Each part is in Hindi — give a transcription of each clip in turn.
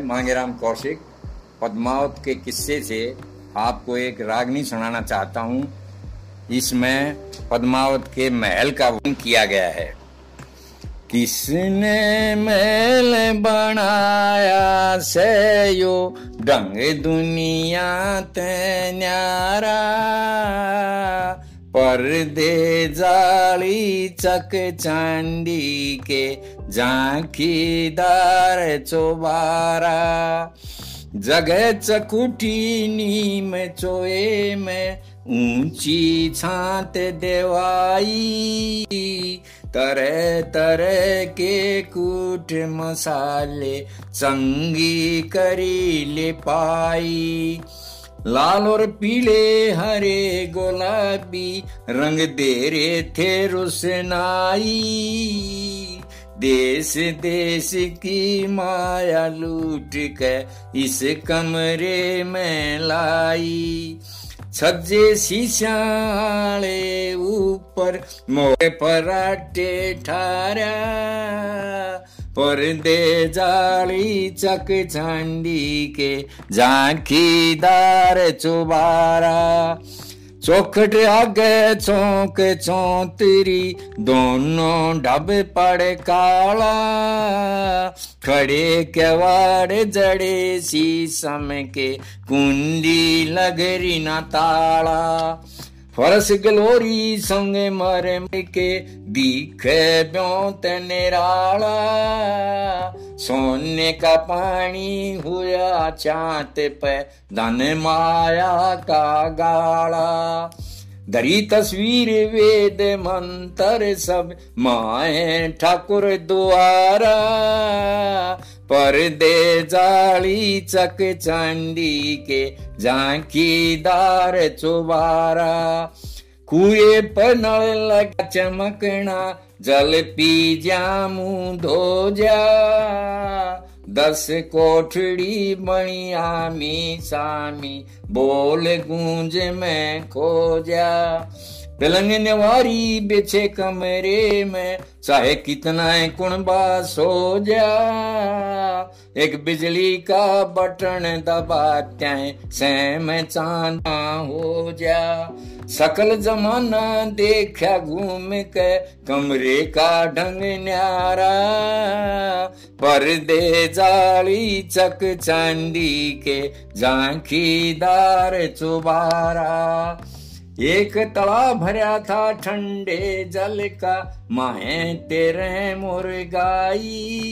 मैं मांगेराम कौशिक, पद्मावत के किस्से से आपको एक रागनी सुनाना चाहता हूँ। इसमें पद्मावत के महल का वर्णन किया गया है। किसने महल बनाया से यो ढंग दुनिया ते न्यारा? पर्दे जाली चक चांदी के झांकीदार चोबारा। जगह चकुटी नीम चोए में ऊँची छात देवाई। तरह तरह के कूट मसाले चंगी करी ले पाई लाल और पीले हरे गुलाबी रंग दे रे थे रुसनाई देश देश की माया लूट के इस कमरे में लाई। छज्जे शीशाले ऊपर मोरे पराटे ठारा। पर्दे जाली चक चांदी के झांकीदार चुबारा। चौखट आगे चौक चौतरी, दोनों ढब पड़ काला। खड़े केवाड़ जड़े सी शीशम के, कुंडी लगरी ना ताला। फरस गलोरी संग मर के दिखे ब्योत निराला सोने का पानी हुआ चांत पे, धन माया का गाला। दरी तस्वीर वेद मंत्र सब माए ठाकुर द्वारा। पर्दे जाली चक चांदी के झांकीदार चुबारा। कुए पर नल लगा चमकना, जल पी जामू धो जा। दस कोठड़ी बणिया मी सामी, बोल गूंज में खो जा पलंग नवारी बिछे कमरे में, चाहे कितना है कुणबा सो जा एक बिजली का बटन दबाते सैम चांदा हो जा सकल जमाना देखा घूम के, कमरे का ढंग न्यारा। पर्दे जाली चक चांदी के झांकीदार चुबारा. एक तला भरा था ठंडे जल का माहे तेरे मुर्गाई.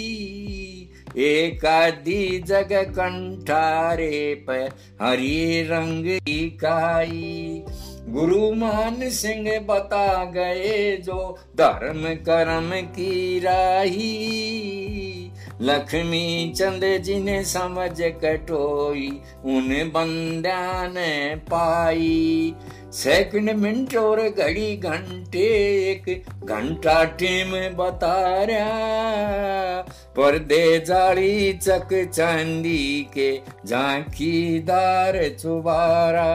एक आदि जग कंठारे पे हरी रंग इकाई गुरु मान सिंह बता गए जो धर्म कर्म की राही. लक्ष्मी चंद जी ने समझ कटोई उन बंदा ने पाई। सेकंड मिनट और घड़ी घंटे, एक घंटा टीम बता रहा पर्दे जाली चक चांदी के झांकीदार चुबारा।